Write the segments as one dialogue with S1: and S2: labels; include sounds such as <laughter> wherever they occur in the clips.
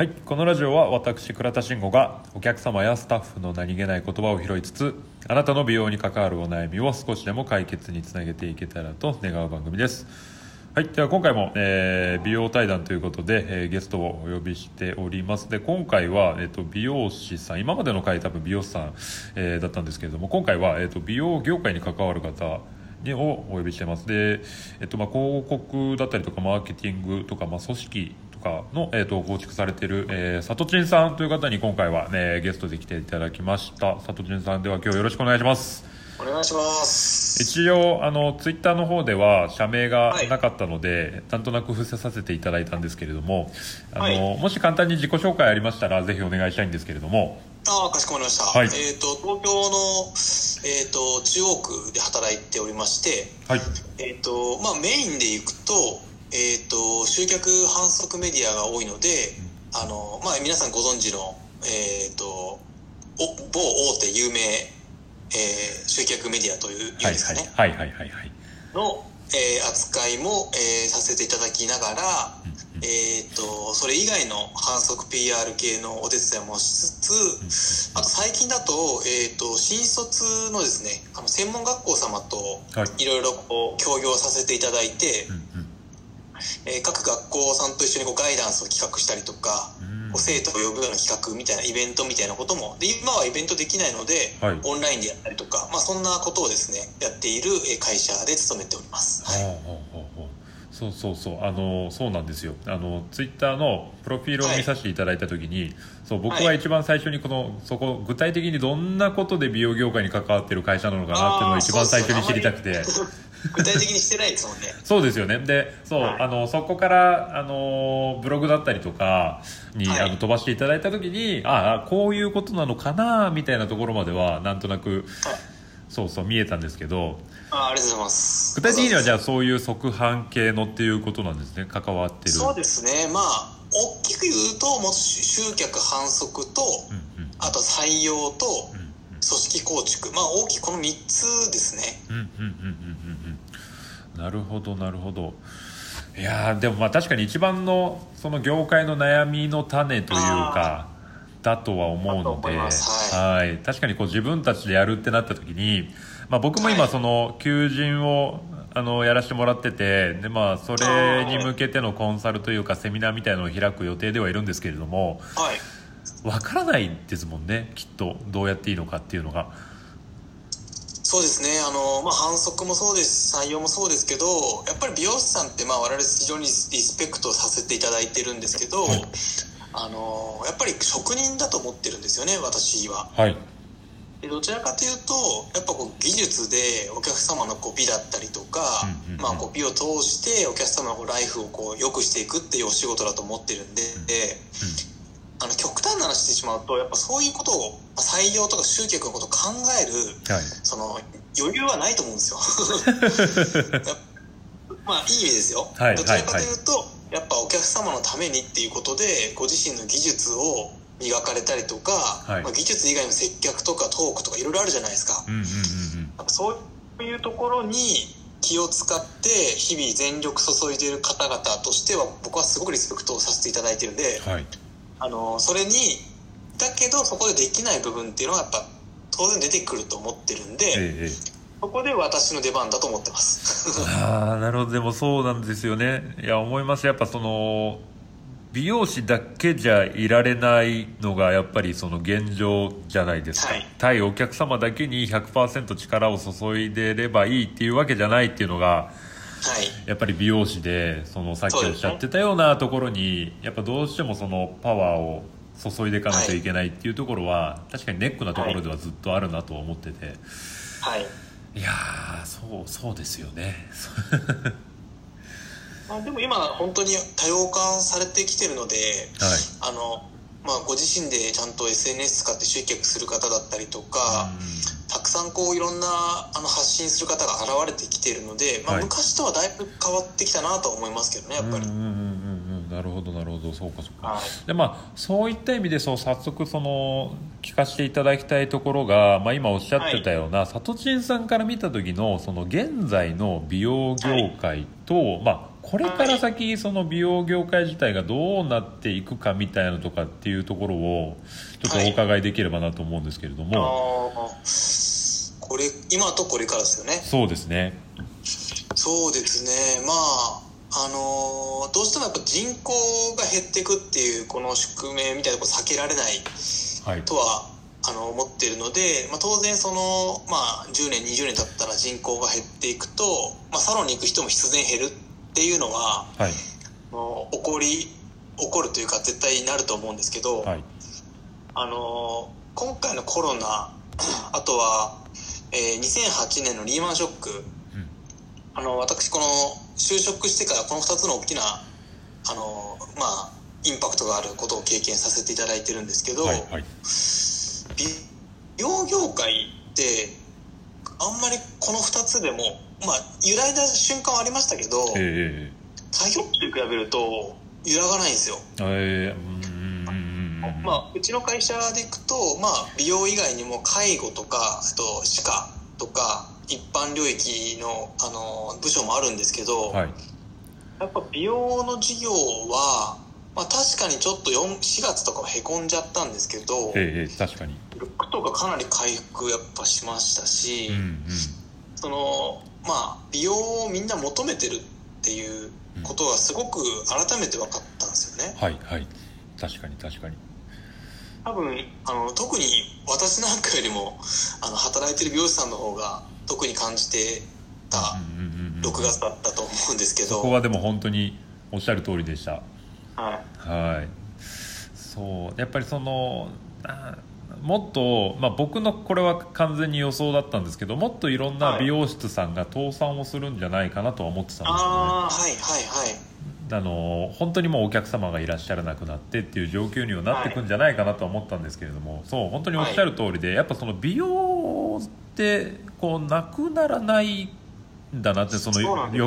S1: はい、このラジオは私倉田慎吾がお客様やスタッフの何気ない言葉を拾いつつあなたの美容に関わるお悩みを少しでも解決につなげていけたらと願う番組です。はい、では今回も、えー美容対談ということで、えーゲストをお呼びしております。で今回は、えー、と美容師さん今までの回多分美容師さん、えーだったんですけれども今回は、えー、と美容業界に関わる方にをお呼びしてます。で、えっとまあ、広告だったりとかマーケティングとか、まあ、組織かの、えっと構築されている、えー、さとちんさんという方に今回は、ね、ゲストで来ていただきました。さとちんさんでは今日よろしくお願いします。
S2: お願いします。
S1: 一応あのツイッターの方では社名がなかったので、なんとなく伏せさせていただいたんですけれどもあの、
S2: はい。
S1: もし簡単に自己紹介ありましたらぜひお願いしたいんですけれども。
S2: ああ、かしこまりました。
S1: はい。
S2: えっ、と、東京の、えっ、と、中央区で働いておりまして、
S1: はい。
S2: えっ、と、まあ、メインで行くと、えっ、と、集客反則メディアが多いので、あの、まあ、皆さんご存知の、えっ、と、お某大手有名、えー集客メディアという、いうん
S1: はい
S2: ですかね。
S1: はい。はいはいはいはい。
S2: の、えー扱いも、えーさせていただきながら、えー、とそれ以外の反則 PR 系のお手伝いもしつつあと最近だと,、えー、と新卒のですねあの専門学校様と
S1: はい。
S2: いろいろこう協業させていただいて、
S1: うんうん
S2: えー各学校さんと一緒にこうガイダンスを企画したりとか、
S1: うん。
S2: 生徒を呼ぶような企画みたいなイベントみたいなこともで今はイベントできないので、
S1: はい。
S2: オンラインでやったりとか、まあ、そんなことをですねやっているえー会社で勤めております。はい
S1: そうそうそう。あのそうなんですよ。あのツイッターのプロフィールを見させていただいた時に、そう僕は一番最初にこのそこ具体的にどんなことで美容業界に関わってる会社なのかなっていうのを一番最初に知りたくて。
S2: 具体的にしてないですもんね。<laughs>
S1: そうですよね。でそう、
S2: はい。
S1: あのそこからあのブログだったりとかに、
S2: はい。
S1: あの飛ばしていただいた時にああこういうことなのかなみたいなところまではなんとなく
S2: はい
S1: そうそう見えたんですけど
S2: あありがとうございます。
S1: 具体的にはじ
S2: ゃ
S1: ゃあそういう側販系のっていうことなんですね関わってる
S2: そうですね。まあ、大きく言うと、もう集客反則と、
S1: うんうん
S2: あと採用と、
S1: うん
S2: 組織構築。まあ、大きくこの3つですね。
S1: うんうんうんうんうんうんなるほどなるほどいやーでもまあ確かに一番のその業界の悩みの種というかだとは思うのではい確かにこう自分たちでやるってなった時に、まあ、僕も今
S2: はい
S1: その求人をあのやらせてもらっててで、まあ、それに向けてのコンサルというかセミナーみたいなのを開く予定ではいるんですけれども
S2: はい。
S1: わからないですもんねきっとどうやっていいのかっていうのが。
S2: そうですね。あの、まあ、反則もそうですし、採用もそうですけど、やっぱり美容師さんって、まあ、我々非常にリスペクトさせていただいてるんですけど、
S1: はい
S2: あの、やっぱり職人だと思ってるんですよね、私は。
S1: はい
S2: でどちらかというとやっぱこう技術でお客様のこう美だったりとか、
S1: うんうんうん
S2: まあ、こう美を通してお客様のこうライフをこう良くしていくっていうお仕事だと思ってるんで、あの極端な話してしまうとやっぱそういうことをまあ採用とか集客のことを考える
S1: はい
S2: その余裕はないと思うんですよ。<laughs> まあいい意味ですよ。
S1: はい
S2: どちらかというと、やっぱお客様のためにっていうことでご自身の技術を磨かれたりとか、
S1: はい。
S2: まあ、技術以外の接客とかトークとかいろいろあるじゃないですか。
S1: うんうんうんうん。
S2: そういうところに気を使って日々全力注いでいる方々としては僕はすごくリスペクトをさせていただいてるんで、
S1: はい。
S2: あのそれにだけどそこでできない部分っていうのはやっぱ当然出てくると思ってるんで、
S1: ええええ
S2: そこで私の出番だと思ってます。
S1: ああなるほど。でもそうなんですよね。いや思います。やっぱその美容師だけじゃいられないのがやっぱりその現状じゃないですか、
S2: はい。
S1: 対お客様だけに100%力を注いでればいいっていうわけじゃないっていうのが
S2: はい。
S1: やっぱり美容師でそのさっきおっしゃってたようなところにやっぱどうしてもそのパワーを注いでいかなきゃいけないっていうところは確かにネックなところではずっとあるなと思ってて、
S2: はい。
S1: い、やーそうそうですよね。
S2: ま <laughs> あ、でも今本当に多様化されてきてるので
S1: はい。
S2: あの、まあ、ご自身でちゃんと SNS 使って集客する方だったりとか、たくさんこういろんなあの発信する方が現れてきてるので、まあ、
S1: はい。
S2: 昔とはだいぶ変わってきたなとは思いますけどねやっぱり。
S1: うんうんうんなるほどなるほど。そうかそうか。
S2: はい。
S1: でまあそういった意味でそう早速その聞かせていただきたいところが、まあ、今おっしゃってたような、さとちんさんから見た時のその現在の美容業界と、まあ、これから先その美容業界自体がどうなっていくかみたいなとかっていうところをちょっとお伺いできればなと思うんですけれども、
S2: これ今とこれからですよね。
S1: そうですね。
S2: そうですね。まああのーどうしてもやっぱ人口が減っていくっていうこの宿命みたいなとこ避けられない
S1: はい。
S2: とはあの思ってるので、まあ、当然その、まあ、10年20年経ったら人口が減っていくと、まあ、サロンに行く人も必然減るっていうのは
S1: はい。
S2: もう起こり起こるというか絶対になると思うんですけど、
S1: はい。
S2: あの今回のコロナ <clears throat> あとは、えー2008年のリーマンショック。
S1: うん。
S2: あの私この就職してからこの2つの大きなあのまあインパクトがあることを経験させていただいてるんですけど、
S1: はいはい。
S2: 美容業界ってあんまりこの2つでもまあ揺らいだ瞬間はありましたけど
S1: え
S2: 作業って比べると揺らがないんですよ。
S1: えええうんうんうんうん。
S2: まあ、うちの会社でいくと、まあ、美容以外にも介護とかあと歯科とか一般領域のあの部署もあるんですけど、
S1: はい。
S2: やっぱ美容の事業は、まあ、確かにちょっと4 4月とかはへこんじゃったんですけど
S1: ええええ確かに。
S2: ルックとかかなり回復やっぱしましたし、
S1: うんうん。
S2: そのまあ美容をみんな求めてるっていうことがすごく改めて分かったんですよね。
S1: はいはい。確かに確かに。
S2: 多分あの特に私なんかよりもあの働いてる美容師さんの方が特に感じてた
S1: うんうんうんうん
S2: 6月だったと思うんですけど、
S1: そこはでも本当におっしゃる通りでした。
S2: はい。
S1: はい。そう。やっぱりそのあもっと、まあ、僕のこれは完全に予想だったんですけどもっといろんな美容室さんが倒産をするんじゃないかなとは思ってたんですよね。
S2: ああはいはいはい。
S1: あの本当にもうお客様がいらっしゃらなくなってっていう状況にはなっていくんじゃないかなとは思ったんですけれども、そう本当におっしゃる通りで、やっぱその美容ってこうなくならないんだなってその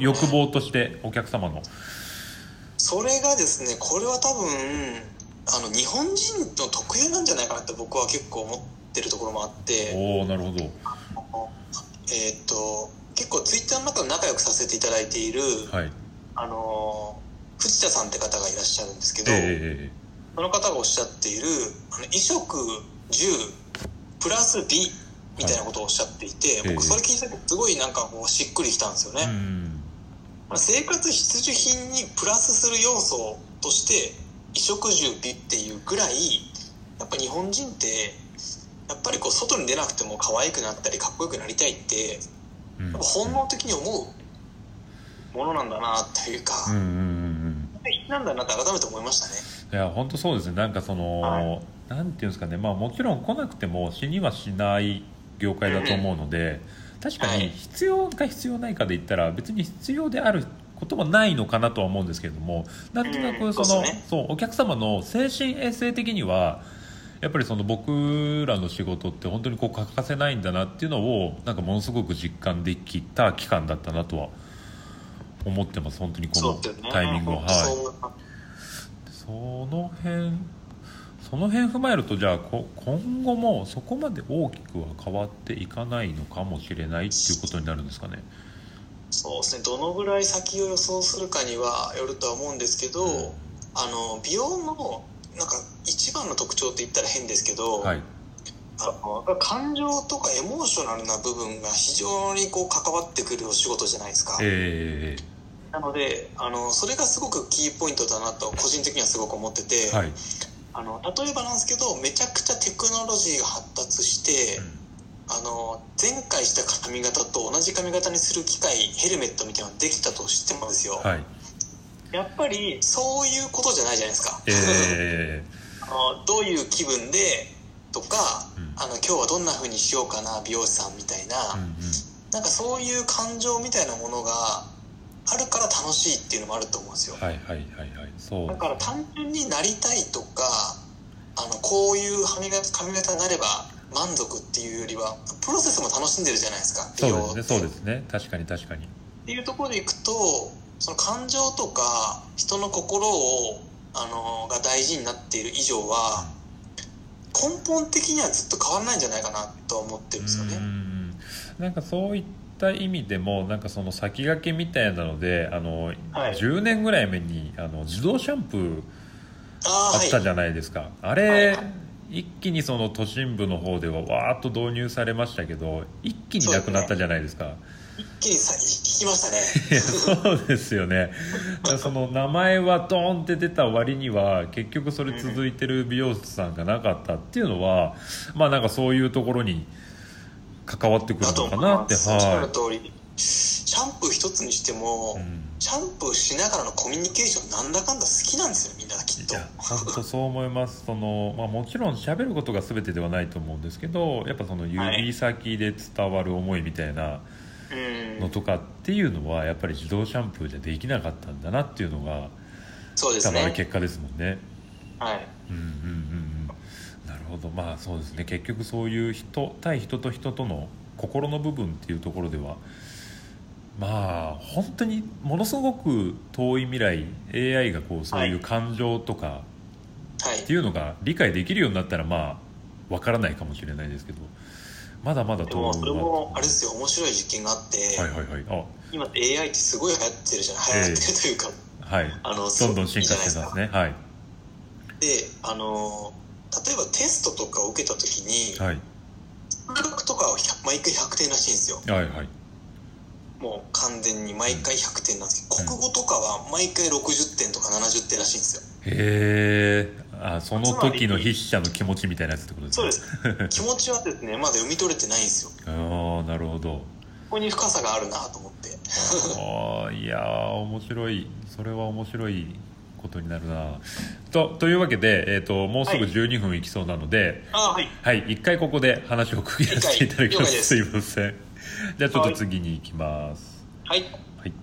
S1: 欲望としてお客様の。
S2: それがですねこれは多分あの日本人の特有なんじゃないかなって僕は結構思ってるところもあって。
S1: おおなるほど。
S2: えーっと結構ツイッターの中で仲良くさせていただいている、
S1: はい。
S2: あの藤田さんって方がいらっしゃるんですけど、
S1: え
S2: その方がおっしゃっているあの衣食住プラス美みたいなことをおっしゃっていて、
S1: ええ
S2: 僕それ聞いた時すごいなんかこうしっくりきたんですよ
S1: えう
S2: ね、
S1: ん
S2: 生活必需品にプラスする要素として衣食住美っていうぐらいやっぱ日本人ってやっぱりこう外に出なくても可愛くなったりかっこよくなりたいって
S1: うん。
S2: やっぱ本能的に思うものなんだなというか、
S1: うんうんうんうん。
S2: なんだなって改めて思いましたね。
S1: いや本当そうですね。なんかその、
S2: は
S1: なんていうんですかね。まあもちろん来なくても死にはしない業界だと思うので、確かに
S2: はい。
S1: 必要か必要ないかで言ったら別に必要であることもないのかなとは思うんですけれどもなんとな
S2: うん
S1: くその、
S2: そう
S1: お客様の精神衛生的にはやっぱりその僕らの仕事って本当にこう欠かせないんだなっていうのをなんかものすごく実感できた期間だったなとは思ってます。本当にこのタイミングを、はい。その辺その辺踏まえるとじゃあこ今後もそこまで大きくは変わっていかないのかもしれないっていうことになるんですかね。
S2: そうですね。どのぐらい先を予想するかにはよるとは思うんですけど、あの美容のなんか一番の特徴って言ったら変ですけど、
S1: はい。
S2: あの感情とかエモーショナルな部分が非常にこう関わってくるお仕事じゃないですか、
S1: え
S2: なのであのそれがすごくキーポイントだなと個人的にはすごく思ってて、
S1: ー、はい、
S2: あの例えばなんですけどめちゃくちゃテクノロジーが発達して、あの前回した髪型と同じ髪型にする機械ヘルメットみたいなのができたとしてもですよ、
S1: はい。
S2: やっぱりそういうことじゃないじゃないですか、
S1: え <laughs>
S2: あのどういう気分でとか、
S1: うん。
S2: あの今日はどんな風にしようかな美容師さんみたいな、
S1: ーうんうん。
S2: なんかそういう感情みたいなものがあるから楽しいっていうのもあると思うんですよ。
S1: はいはいはいはい。そう。
S2: だから単純になりたいとかあのこういう髪型髪型になれば満足っていうよりはプロセスも楽しんでるじゃないですか。
S1: そうですねそうですね。確かに確かに。
S2: っていうところでいくとその感情とか人の心をあのが大事になっている以上は根本的にはずっと変わらないんじゃないかなとは思ってるんですよ
S1: う
S2: ね。
S1: ん。なんかそういったった意味でもなんかその先駆けみたいなのであの、
S2: はい。
S1: 10年ぐらい目にあの自動シャンプー
S2: あ
S1: ったじゃないですか、あ
S2: は
S1: れ、
S2: い。
S1: 一気にその都心部の方ではわーっと導入されましたけど一気になくなったじゃないですか。
S2: 一気にさ引きましたね。<laughs>
S1: そうですよね。その名前はドーンって出た割には結局それ続いてる美容室さんがなかったっていうのはまあなんかそういうところに関わってくるのかなって
S2: 思いますおっしゃる
S1: は
S2: 通りシャンプー一つにしても、
S1: い、うん。
S2: シャンプーしながらのコミュニケーションなんだかんだ好きなんですよみんなきっと。
S1: いや本当そう思います。その、<laughs> まあ、もちろん喋ることが全てではないと思うんですけどやっぱその指先で伝わる思いみたいな
S2: うん。
S1: のとかっていうのはやっぱり自動シャンプーじゃできなかったんだなっていうのが
S2: そうですね。
S1: 結果ですもんね。
S2: はい。
S1: うんうんうんほどまあそうですね。結局そういう人対人と人との心の部分っていうところではまあ本当にものすごく遠い未来 AI がこうそういう感情とか
S2: はい。
S1: っていうのが理解できるようになったらまあわからないかもしれないですけどまだまだ遠い
S2: それもあれですよ。面白い実験があって、
S1: はいはいはい。
S2: 今って AI ってすごい流行ってるじゃない流行ってるというか、
S1: あはい。
S2: あの
S1: どんどん進化してますね。はい。
S2: であの例えばテストとかを受けた時に
S1: はい。
S2: 数学とかは100毎回100点らしいんですよ。
S1: はいはい。
S2: もう完全に毎回100点なんですけど、
S1: うん。
S2: 国語とかは毎回60点とか70点らしいんですよ。
S1: へえあその時の筆者の気持ちみたいなやつってことです
S2: そう
S1: ね
S2: です。<laughs> 気持ちはですねまだ読み取れてないんですよ。
S1: ああなるほど。
S2: ここに深さがあるなと思って。
S1: ああいやー面白い。それは面白いことになるな。とというわけで、えー、ともうすぐ
S2: はい。
S1: 12分いきそうなので
S2: あはい。
S1: はい一回ここで話を区切らせていただきま
S2: す。
S1: すいません。じゃあちょっと次に行きます。
S2: はい